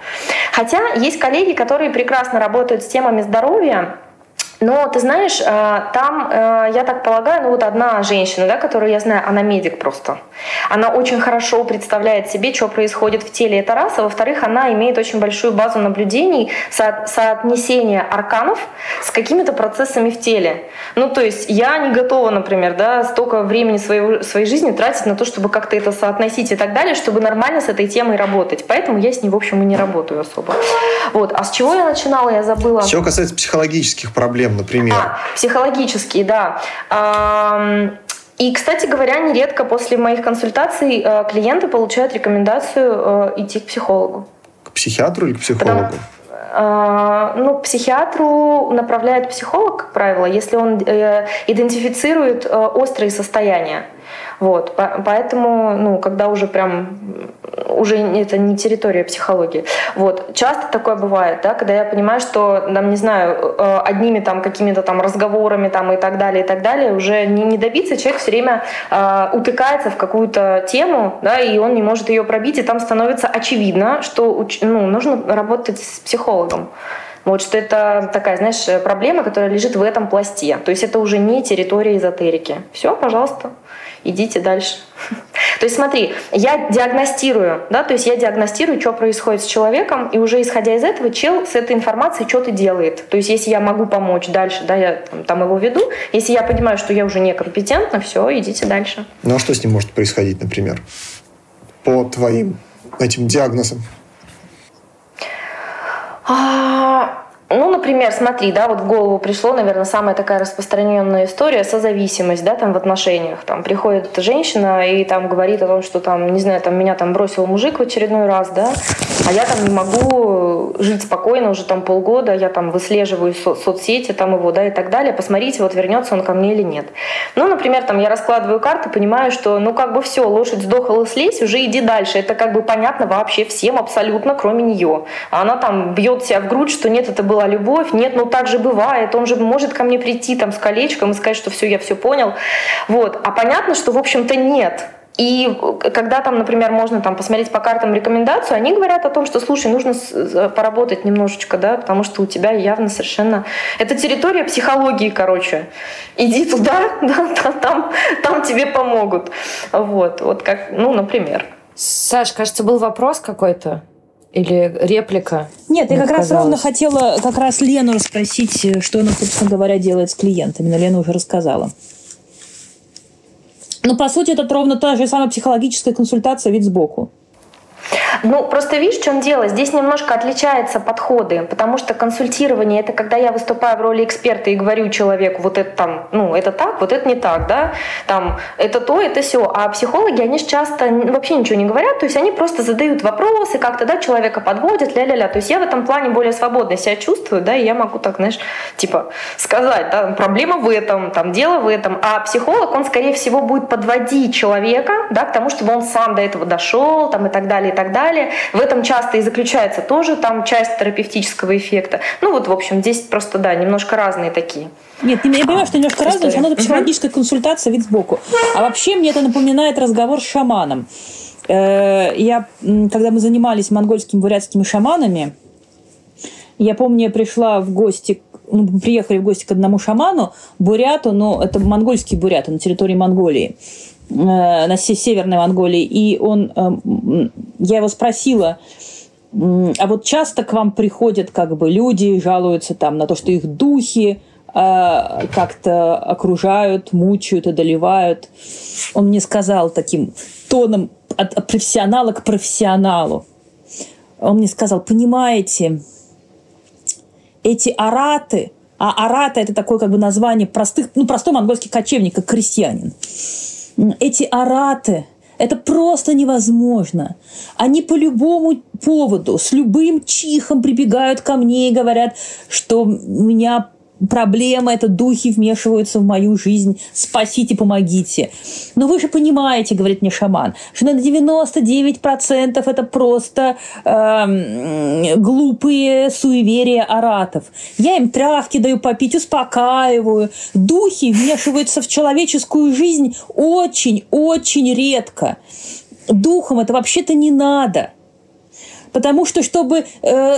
[SPEAKER 4] Хотя есть коллеги, которые прекрасно работают с темами здоровья, но ты знаешь, э, там, э, я так полагаю, ну вот одна женщина, да, которую я знаю, она медик просто. Она очень хорошо представляет себе, что происходит в теле, это раз. А во-вторых, она имеет очень большую базу наблюдений, со соотнесения арканов с какими-то процессами в теле. Ну, то есть я не готова, например, да, столько времени своего, своей жизни тратить на то, чтобы как-то это соотносить и так далее, чтобы нормально с этой темой работать. Поэтому я с ней, в общем, и не работаю особо. Вот. А с чего я начинала, я забыла.
[SPEAKER 2] Все касается психологических проблем например? А,
[SPEAKER 4] психологические, да. И, кстати говоря, нередко после моих консультаций э, клиенты получают рекомендацию э, идти к психологу.
[SPEAKER 2] К психиатру или к психологу? Потому,
[SPEAKER 4] э, ну, к психиатру направляет психолог, как правило, если он идентифицирует острые состояния. Вот, поэтому, ну, когда уже прям, уже это не территория психологии. Вот, часто такое бывает, да, когда я понимаю, что, там, не знаю, э, одними там какими-то там разговорами там и так далее, и так далее, уже не, не добиться, человек все время э, утыкается в какую-то тему, да, и он не может ее пробить, и там становится очевидно, что, ну, нужно работать с психологом. Вот что это такая, знаешь, проблема, которая лежит в этом пласте. То есть это уже не территория эзотерики. Все, пожалуйста идите дальше. То есть смотри, я диагностирую, да, то есть я диагностирую, что происходит с человеком, и уже исходя из этого, чел с этой информацией что-то делает. То есть если я могу помочь дальше, да, я там, там его веду, если я понимаю, что я уже некомпетентна, все, идите дальше.
[SPEAKER 2] Ну а что с ним может происходить, например, по твоим этим диагнозам?
[SPEAKER 4] А, ну, например, смотри, да, вот в голову пришло, наверное, самая такая распространенная история созависимость, да, там в отношениях. Там приходит женщина и там говорит о том, что там, не знаю, там меня там бросил мужик в очередной раз, да, А я там не могу жить спокойно уже там полгода, я там выслеживаю со- соцсети там его, да, и так далее. Посмотрите, вот вернется он ко мне или нет. Ну, например, там я раскладываю карты, понимаю, что ну как бы все, лошадь сдохла слезь, уже иди дальше. Это как бы понятно вообще всем абсолютно, кроме нее. А она там бьет себя в грудь, что нет, это была любовь, нет, ну так же бывает, он же может ко мне прийти там с колечком и сказать, что все, я все понял. Вот. А понятно, что в общем-то нет. И когда там, например, можно там посмотреть по картам рекомендацию, они говорят о том, что, слушай, нужно поработать немножечко, да, потому что у тебя явно совершенно... Это территория психологии, короче. Иди туда, да, там, там тебе помогут. Вот, вот как, ну, например.
[SPEAKER 5] Саш, кажется, был вопрос какой-то? Или реплика?
[SPEAKER 3] Нет, я как казалось. раз ровно хотела как раз Лену спросить, что она, собственно говоря, делает с клиентами. Но Лена уже рассказала. Ну, по сути, это ровно та же самая психологическая консультация, вид сбоку.
[SPEAKER 4] Ну, просто видишь, в чем дело? Здесь немножко отличаются подходы, потому что консультирование – это когда я выступаю в роли эксперта и говорю человеку, вот это там, ну, это так, вот это не так, да, там, это то, это все. А психологи, они же часто вообще ничего не говорят, то есть они просто задают вопросы, как-то, да, человека подводят, ля-ля-ля. То есть я в этом плане более свободно себя чувствую, да, и я могу так, знаешь, типа сказать, да, проблема в этом, там, дело в этом. А психолог, он, скорее всего, будет подводить человека, да, к тому, чтобы он сам до этого дошел, там, и так далее, так далее. В этом часто и заключается тоже там часть терапевтического эффекта. Ну вот, в общем, здесь просто, да, немножко разные такие.
[SPEAKER 3] Нет, я понимаю, что немножко разные, но это психологическая угу. консультация, вид сбоку. А вообще мне это напоминает разговор с шаманом. Э, я, когда мы занимались монгольскими бурятскими шаманами, я помню, я пришла в гости, ну, приехали в гости к одному шаману, буряту, но это монгольский бурят, на территории Монголии. Э, на северной Монголии, и он, э, я его спросила, а вот часто к вам приходят как бы люди, жалуются там на то, что их духи э, как-то окружают, мучают, одолевают. Он мне сказал таким тоном от, профессионала к профессионалу. Он мне сказал, понимаете, эти араты, а арата это такое как бы название простых, ну, простой монгольский кочевник, как крестьянин эти араты, это просто невозможно. Они по любому поводу, с любым чихом прибегают ко мне и говорят, что меня проблема, это духи вмешиваются в мою жизнь, спасите, помогите. Но вы же понимаете, говорит мне шаман, что на 99% это просто э, глупые суеверия аратов. Я им травки даю попить, успокаиваю. Духи вмешиваются в человеческую жизнь очень-очень редко. Духом это вообще-то не надо. Потому что, чтобы э,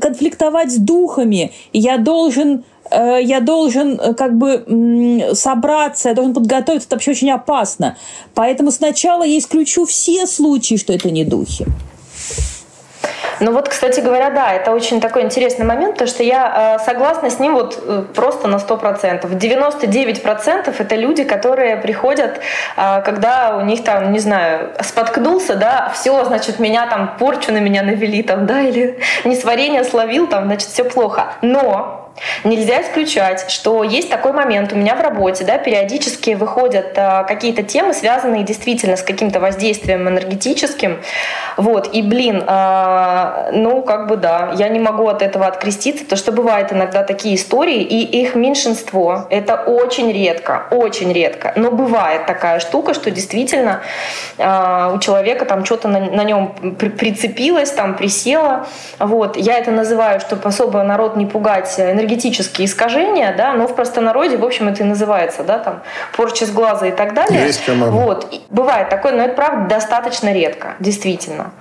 [SPEAKER 3] конфликтовать с духами, я должен я должен э, как бы собраться, я должен подготовиться, это вообще очень опасно. Поэтому сначала я исключу все случаи, что это не духи.
[SPEAKER 4] Ну вот, кстати говоря, да, это очень такой интересный момент, потому что я э, согласна с ним вот э, просто на 100%. 99% это люди, которые приходят, э, когда у них там, не знаю, споткнулся, да, все, значит, меня там порчу на меня навели, там, да, или несварение словил, там, значит, все плохо. Но Нельзя исключать, что есть такой момент. У меня в работе, да, периодически выходят а, какие-то темы, связанные действительно с каким-то воздействием энергетическим, вот, и, блин, а, ну, как бы да, я не могу от этого откреститься, то что бывает иногда такие истории, и их меньшинство, это очень редко, очень редко, но бывает такая штука, что действительно а, у человека там что-то на, на нем прицепилось, там присело, вот, я это называю, чтобы особо народ не пугать энергетические искажения, да, но в простонародье, в общем, это и называется, да, там, порча с глаза и так далее.
[SPEAKER 2] Есть команда.
[SPEAKER 4] Вот. Бывает такое, но это, правда, достаточно редко, действительно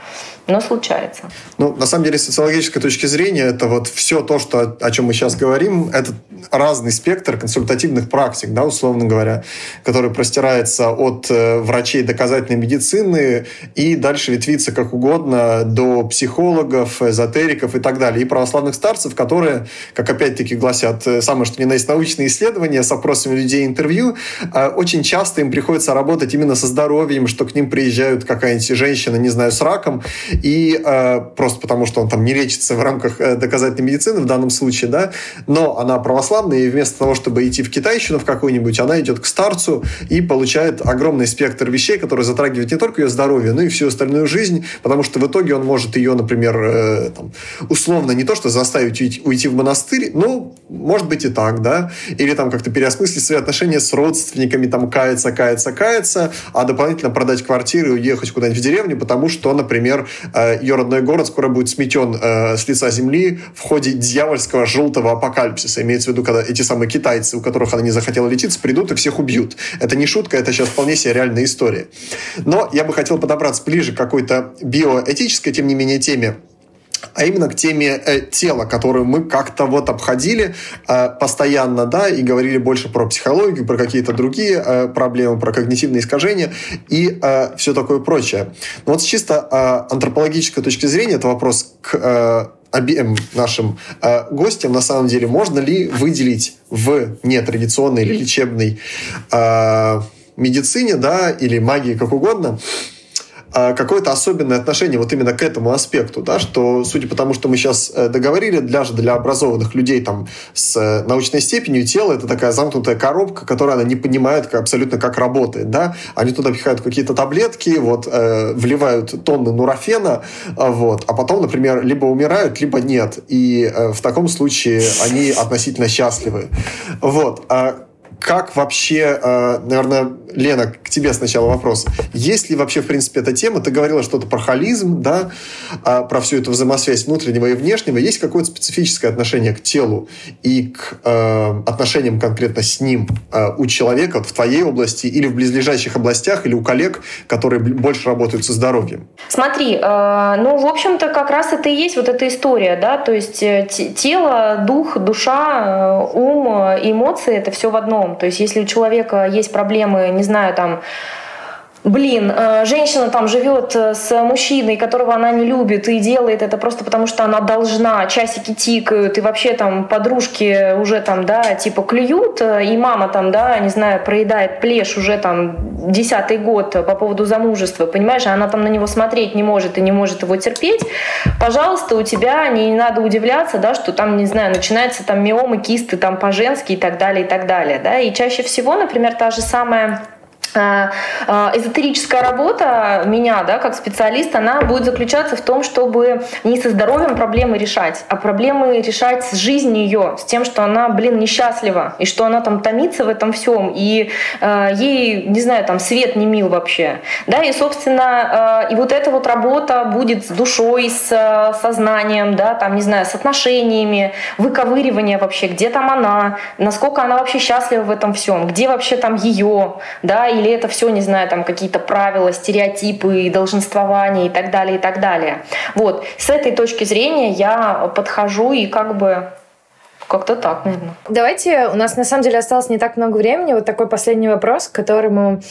[SPEAKER 4] но случается.
[SPEAKER 2] Ну, на самом деле, с социологической точки зрения, это вот все то, что, о чем мы сейчас говорим, это разный спектр консультативных практик, да, условно говоря, который простирается от э, врачей доказательной медицины и дальше ветвится как угодно до психологов, эзотериков и так далее, и православных старцев, которые, как опять опять-таки гласят э, самое что ни на есть научные исследования с опросами людей интервью, э, очень часто им приходится работать именно со здоровьем, что к ним приезжают какая-нибудь женщина, не знаю, с раком, и э, просто потому, что он там не лечится в рамках доказательной медицины в данном случае, да, но она православная, и вместо того, чтобы идти в китайщину в какую-нибудь, она идет к старцу и получает огромный спектр вещей, которые затрагивают не только ее здоровье, но и всю остальную жизнь, потому что в итоге он может ее, например, условно не то, что заставить уйти в монастырь, ну, может быть и так, да, или там как-то переосмыслить свои отношения с родственниками, там, каяться, каяться, каяться, а дополнительно продать квартиру и уехать куда-нибудь в деревню, потому что, например, э, ее родной город скоро будет сметен э, с лица земли в ходе дьявольского желтого апокалипсиса. Имеется в виду, когда эти самые китайцы, у которых она не захотела лететь, придут и всех убьют. Это не шутка, это сейчас вполне себе реальная история. Но я бы хотел подобраться ближе к какой-то биоэтической, тем не менее, теме а именно к теме э, тела, которую мы как-то вот обходили э, постоянно, да, и говорили больше про психологию, про какие-то другие э, проблемы, про когнитивные искажения и э, все такое прочее. Но вот с чисто э, антропологической точки зрения это вопрос к э, обеим нашим э, гостям, на самом деле, можно ли выделить в нетрадиционной или лечебной э, медицине, да, или магии, как угодно, какое-то особенное отношение вот именно к этому аспекту, да, что, судя по тому, что мы сейчас э, договорили, даже для образованных людей там с э, научной степенью тело это такая замкнутая коробка, которая она не понимает как, абсолютно как работает, да, они туда пихают какие-то таблетки, вот, э, вливают тонны нурофена, а, вот, а потом, например, либо умирают, либо нет, и э, в таком случае они относительно счастливы, вот, а как вообще, э, наверное, Лена, к тебе сначала вопрос. Есть ли вообще, в принципе, эта тема? Ты говорила что-то про холизм, да, а, про всю эту взаимосвязь внутреннего и внешнего. Есть какое-то специфическое отношение к телу и к э, отношениям конкретно с ним э, у человека вот в твоей области или в близлежащих областях, или у коллег, которые больше работают со здоровьем?
[SPEAKER 4] Смотри, э, ну, в общем-то, как раз это и есть вот эта история, да, то есть э, тело, дух, душа, э, ум, эмоции — это все в одном. То есть если у человека есть проблемы, не знаю, там, блин, э, женщина там живет э, с мужчиной, которого она не любит, и делает это просто потому, что она должна, часики тикают, и вообще там подружки уже там, да, типа клюют, э, и мама там, да, не знаю, проедает плешь уже там десятый год по поводу замужества, понимаешь, она там на него смотреть не может и не может его терпеть, пожалуйста, у тебя не надо удивляться, да, что там, не знаю, начинается там миомы, кисты там по-женски и так далее, и так далее, да, и чаще всего, например, та же самая эзотерическая работа меня, да, как специалист, она будет заключаться в том, чтобы не со здоровьем проблемы решать, а проблемы решать с жизнью ее, с тем, что она, блин, несчастлива, и что она там томится в этом всем, и э, ей, не знаю, там свет не мил вообще. Да, и, собственно, э, и вот эта вот работа будет с душой, с э, сознанием, да, там, не знаю, с отношениями, выковыривание вообще, где там она, насколько она вообще счастлива в этом всем, где вообще там ее, да, и или это все, не знаю, там какие-то правила, стереотипы, долженствования и так далее, и так далее. Вот, с этой точки зрения я подхожу и как бы как-то так, наверное.
[SPEAKER 5] Давайте, у нас на самом деле осталось не так много времени. Вот такой последний вопрос, к которому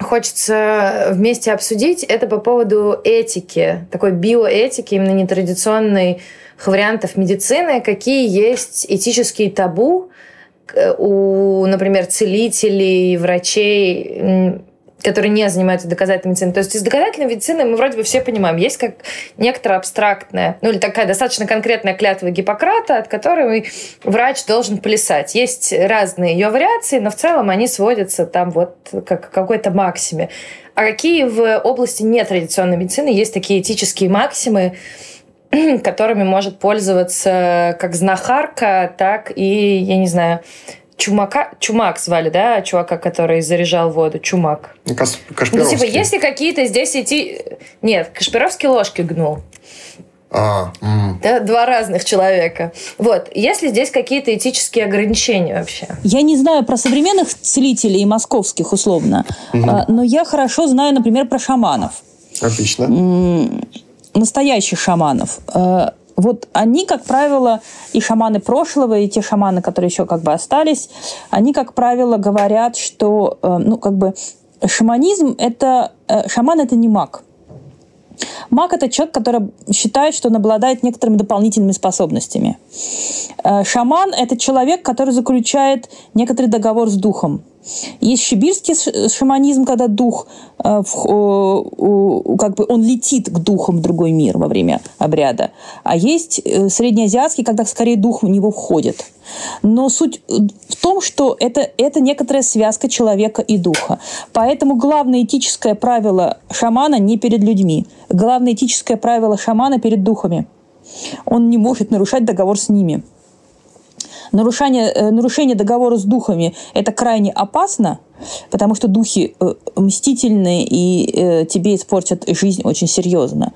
[SPEAKER 5] хочется вместе обсудить. Это по поводу этики, такой биоэтики, именно нетрадиционной вариантов медицины. Какие есть этические табу, у, например, целителей, врачей, которые не занимаются доказательной медициной. То есть из доказательной медицины мы вроде бы все понимаем, есть как некоторая абстрактная, ну или такая достаточно конкретная клятва Гиппократа, от которой врач должен плясать. Есть разные ее вариации, но в целом они сводятся там вот как какой-то максиме. А какие в области нетрадиционной медицины есть такие этические максимы, которыми может пользоваться как знахарка, так и, я не знаю, Чумака, Чумак звали, да, чувака, который заряжал воду, Чумак.
[SPEAKER 2] Кас, Ну,
[SPEAKER 5] типа, если какие-то здесь идти... Нет, Кашпировский ложки гнул.
[SPEAKER 2] А, м.
[SPEAKER 5] да, два разных человека. Вот, если здесь какие-то этические ограничения вообще?
[SPEAKER 3] Я не знаю про современных целителей и московских условно, угу. но я хорошо знаю, например, про шаманов.
[SPEAKER 2] Отлично
[SPEAKER 3] настоящих шаманов, э, вот они, как правило, и шаманы прошлого, и те шаманы, которые еще как бы остались, они, как правило, говорят, что, э, ну, как бы, шаманизм – это… Э, шаман – это не маг. Маг – это человек, который считает, что он обладает некоторыми дополнительными способностями. Шаман – это человек, который заключает некоторый договор с духом. Есть шибирский шаманизм, когда дух, э, как бы он летит к духам в другой мир во время обряда. А есть э, среднеазиатский, когда скорее дух в него входит. Но суть в том, что это, это некоторая связка человека и духа. Поэтому главное этическое правило шамана не перед людьми. Главное этическое правило шамана перед духами. Он не может нарушать договор с ними нарушение, э, нарушение договора с духами – это крайне опасно, потому что духи э, мстительные и э, тебе испортят жизнь очень серьезно,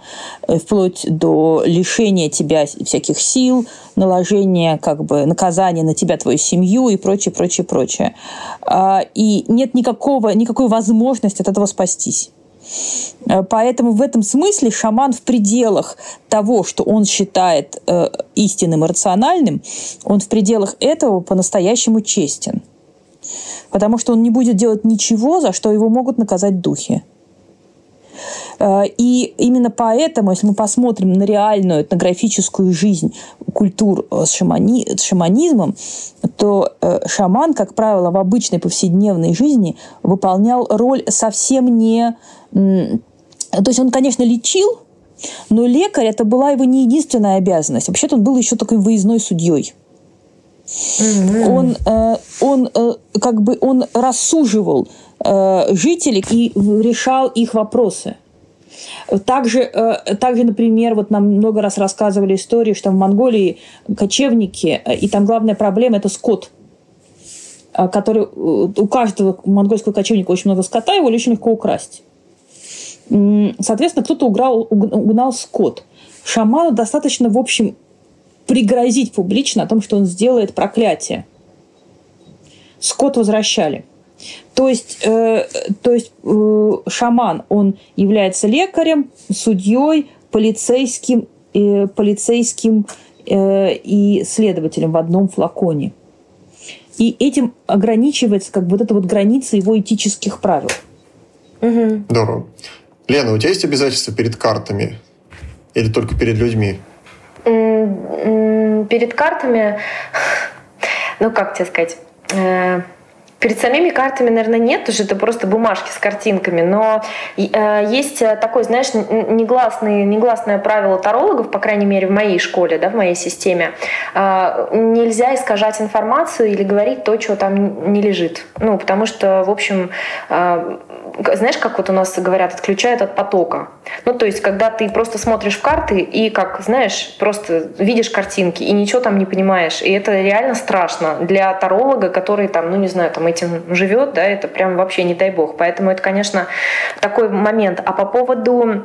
[SPEAKER 3] вплоть до лишения тебя всяких сил, наложения как бы наказания на тебя, твою семью и прочее, прочее, прочее. А, и нет никакого, никакой возможности от этого спастись. Э, поэтому в этом смысле шаман в пределах того, что он считает э, истинным и рациональным, он в пределах этого по-настоящему честен. Потому что он не будет делать ничего, за что его могут наказать духи. Э, и именно поэтому, если мы посмотрим на реальную этнографическую жизнь культур с, шамани, с шаманизмом, то э, шаман, как правило, в обычной повседневной жизни выполнял роль совсем не... То есть он, конечно, лечил, но лекарь это была его не единственная обязанность. Вообще-то он был еще такой выездной судьей. Mm-hmm. Он, э, он э, как бы он рассуживал э, жителей и решал их вопросы. Также, э, также, например, вот нам много раз рассказывали истории, что в Монголии кочевники, э, и там главная проблема – это скот э, который у каждого монгольского кочевника очень много скота, его очень легко украсть. Соответственно, кто-то угнал, угнал скот. Шаману достаточно, в общем, пригрозить публично о том, что он сделает проклятие. Скот возвращали. То есть, э, то есть э, шаман, он является лекарем, судьей, полицейским, э, полицейским э, и следователем в одном флаконе. И этим ограничивается как бы вот эта вот граница его этических правил.
[SPEAKER 2] Угу. Здорово. Лена, у тебя есть обязательства перед картами или только перед людьми?
[SPEAKER 4] Перед картами, ну как тебе сказать, э, Перед самими картами, наверное, нет, что это просто бумажки с картинками, но э, есть такое, знаешь, негласное, негласное правило тарологов, по крайней мере, в моей школе, да, в моей системе. Э, нельзя искажать информацию или говорить то, чего там не лежит. Ну, потому что, в общем, э, знаешь, как вот у нас говорят, отключают от потока. Ну, то есть, когда ты просто смотришь в карты и, как, знаешь, просто видишь картинки и ничего там не понимаешь. И это реально страшно для таролога, который там, ну, не знаю, там этим живет, да, это прям вообще не дай бог. Поэтому это, конечно, такой момент. А по поводу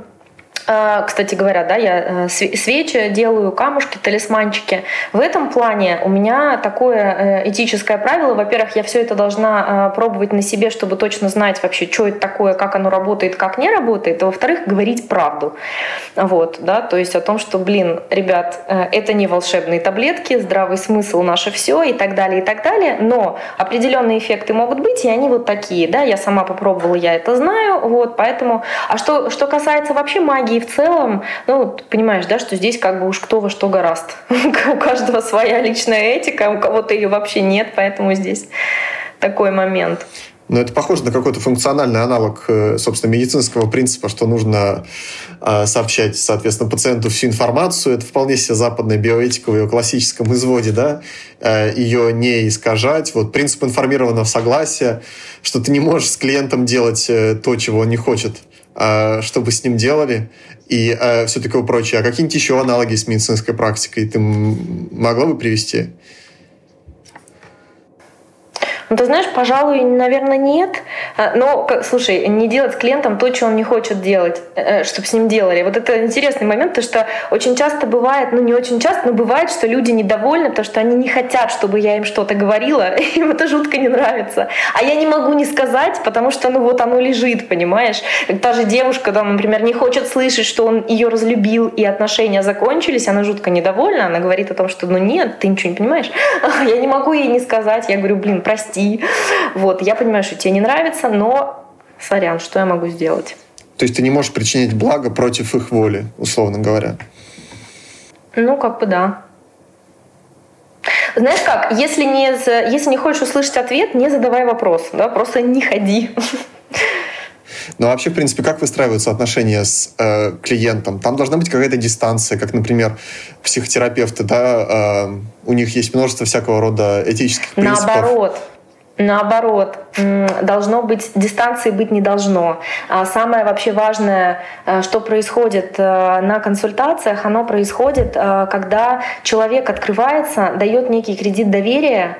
[SPEAKER 4] кстати говоря, да, я э, свечи делаю, камушки, талисманчики. В этом плане у меня такое э, этическое правило. Во-первых, я все это должна э, пробовать на себе, чтобы точно знать вообще, что это такое, как оно работает, как не работает. А во-вторых, говорить правду. Вот, да, то есть о том, что, блин, ребят, это не волшебные таблетки, здравый смысл наше все и так далее, и так далее. Но определенные эффекты могут быть, и они вот такие, да, я сама попробовала, я это знаю, вот, поэтому... А что, что касается вообще магии, и в целом, ну, ты понимаешь, да, что здесь как бы уж кто во что гораст. У каждого своя личная этика, у кого-то ее вообще нет, поэтому здесь такой момент.
[SPEAKER 2] Но это похоже на какой-то функциональный аналог, э, собственно, медицинского принципа, что нужно э, сообщать, соответственно, пациенту всю информацию. Это вполне себе западная биоэтика в ее классическом изводе, да, э, ее не искажать. Вот принцип информированного согласия, что ты не можешь с клиентом делать то, чего он не хочет а, что бы с ним делали и э, все такое прочее. А какие-нибудь еще аналоги с медицинской практикой ты могла бы привести?
[SPEAKER 4] Ну, ты знаешь, пожалуй, наверное, нет. А, но, слушай, не делать клиентам то, что он не хочет делать, э, э, чтобы с ним делали. Вот это интересный момент, потому что очень часто бывает, ну не очень часто, но бывает, что люди недовольны, потому что они не хотят, чтобы я им что-то говорила, им это жутко не нравится. А я не могу не сказать, потому что, ну вот оно лежит, понимаешь? Та же девушка, да, например, не хочет слышать, что он ее разлюбил и отношения закончились, она жутко недовольна, она говорит о том, что, ну нет, ты ничего не понимаешь. Я не могу ей не сказать, я говорю, блин, прости, вот, я понимаю, что тебе не нравится, но сорян, что я могу сделать?
[SPEAKER 2] То есть ты не можешь причинять благо против их воли, условно говоря.
[SPEAKER 4] Ну, как бы да. Знаешь как, если не, если не хочешь услышать ответ, не задавай вопрос, да, просто не ходи.
[SPEAKER 2] Ну, вообще, в принципе, как выстраиваются отношения с э, клиентом? Там должна быть какая-то дистанция, как, например, психотерапевты, да, э, у них есть множество всякого рода этических принципов.
[SPEAKER 4] Наоборот, Наоборот, должно быть, дистанции быть не должно. А самое вообще важное, э, что происходит э, на консультациях, оно происходит, э, когда человек открывается, дает некий кредит доверия,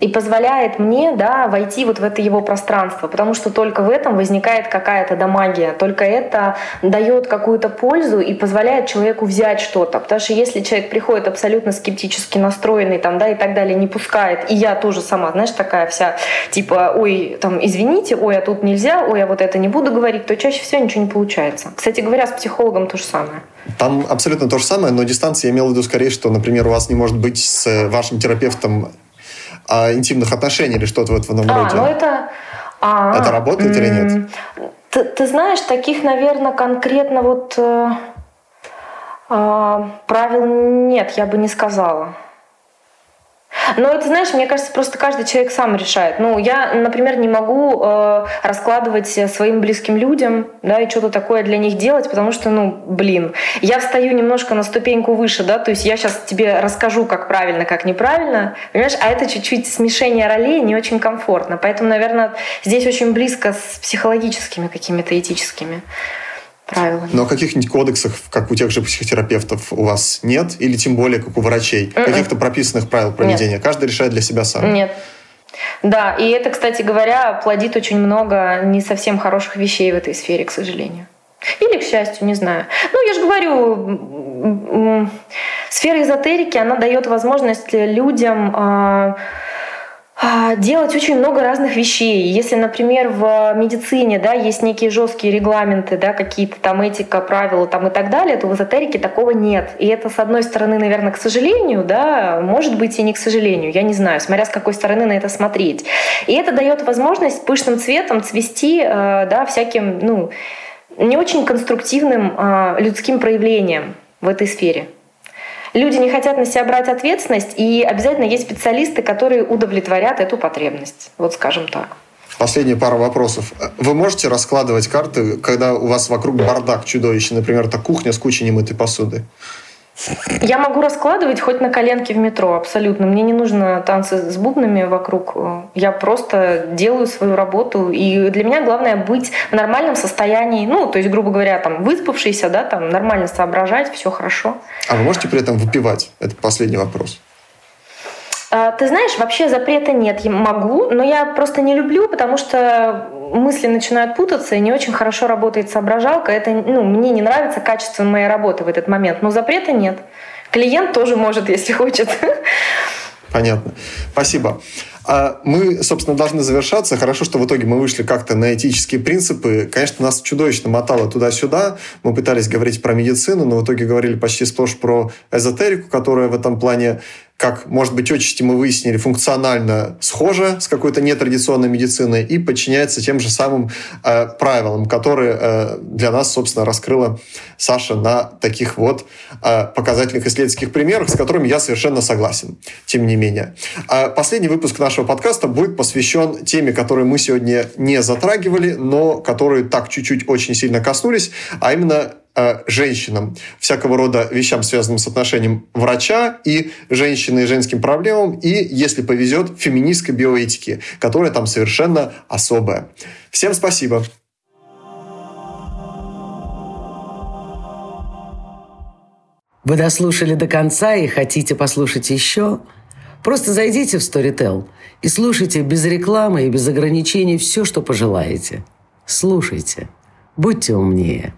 [SPEAKER 4] и позволяет мне да, войти вот в это его пространство, потому что только в этом возникает какая-то да, магия, только это дает какую-то пользу и позволяет человеку взять что-то. Потому что если человек приходит абсолютно скептически настроенный там, да, и так далее, не пускает, и я тоже сама, знаешь, такая вся, типа, ой, там, извините, ой, а тут нельзя, ой, я вот это не буду говорить, то чаще всего ничего не получается. Кстати говоря, с психологом то же самое.
[SPEAKER 2] Там абсолютно то же самое, но дистанция я имел в виду скорее, что, например, у вас не может быть с вашим терапевтом а, интимных отношений или что-то в этом
[SPEAKER 4] а,
[SPEAKER 2] роде.
[SPEAKER 4] Ну это... А,
[SPEAKER 2] это работает или нет?
[SPEAKER 4] Ты, ты знаешь, таких, наверное, конкретно вот э, э, правил нет, я бы не сказала. Но это, знаешь, мне кажется, просто каждый человек сам решает. Ну, я, например, не могу э, раскладывать своим близким людям, да, и что-то такое для них делать, потому что, ну, блин, я встаю немножко на ступеньку выше, да, то есть я сейчас тебе расскажу, как правильно, как неправильно, понимаешь, а это чуть-чуть смешение ролей не очень комфортно. Поэтому, наверное, здесь очень близко с психологическими какими-то этическими правилами.
[SPEAKER 2] Но каких-нибудь кодексов, как у тех же психотерапевтов, у вас нет? Или тем более, как у врачей? Mm-mm. Каких-то прописанных правил проведения? Нет. Каждый решает для себя сам?
[SPEAKER 4] Нет. Да, и это, кстати говоря, плодит очень много не совсем хороших вещей в этой сфере, к сожалению. Или, к счастью, не знаю. Ну, я же говорю, сфера эзотерики, она дает возможность людям а, делать очень много разных вещей. Если, например, в медицине да, есть некие жесткие регламенты, да, какие-то там этика, правила там, и так далее, то в эзотерике такого нет. И это, с одной стороны, наверное, к сожалению, да, может быть и не к сожалению, я не знаю, смотря с какой стороны на это смотреть. И это дает возможность пышным цветом цвести э, да, всяким ну, не очень конструктивным э, людским проявлением в этой сфере люди не хотят на себя брать ответственность, и обязательно есть специалисты, которые удовлетворят эту потребность. Вот скажем так.
[SPEAKER 2] Последняя пара вопросов. Вы можете раскладывать карты, когда у вас вокруг бардак чудовищный, например, это кухня с кучей немытой посуды?
[SPEAKER 4] Я могу раскладывать хоть на коленке в метро, абсолютно. Мне не нужно танцы с бубнами вокруг. Я просто делаю свою работу. И для меня главное быть в нормальном состоянии. Ну, то есть, грубо говоря, там, выспавшийся, да, там, нормально соображать, все хорошо.
[SPEAKER 2] А вы можете при этом выпивать? Это последний вопрос.
[SPEAKER 4] А, ты знаешь, вообще запрета нет. Я могу, но я просто не люблю, потому что мысли начинают путаться, и не очень хорошо работает соображалка. Это, ну, мне не нравится качество моей работы в этот момент. Но запрета нет. Клиент тоже может, если хочет.
[SPEAKER 2] Понятно. Спасибо. А мы, собственно, должны завершаться. Хорошо, что в итоге мы вышли как-то на этические принципы. Конечно, нас чудовищно мотало туда-сюда. Мы пытались говорить про медицину, но в итоге говорили почти сплошь про эзотерику, которая в этом плане как, может быть, отчасти мы выяснили, функционально схожа с какой-то нетрадиционной медициной и подчиняется тем же самым э, правилам, которые э, для нас, собственно, раскрыла Саша на таких вот э, показательных исследовательских примерах, с которыми я совершенно согласен, тем не менее. А последний выпуск нашего подкаста будет посвящен теме, которую мы сегодня не затрагивали, но которые так чуть-чуть очень сильно коснулись, а именно Э, женщинам, всякого рода вещам, связанным с отношением врача и женщины и женским проблемам, и, если повезет, феминистской биоэтики, которая там совершенно особая. Всем спасибо!
[SPEAKER 1] Вы дослушали до конца и хотите послушать еще? Просто зайдите в Storytel и слушайте без рекламы и без ограничений все, что пожелаете. Слушайте. Будьте умнее.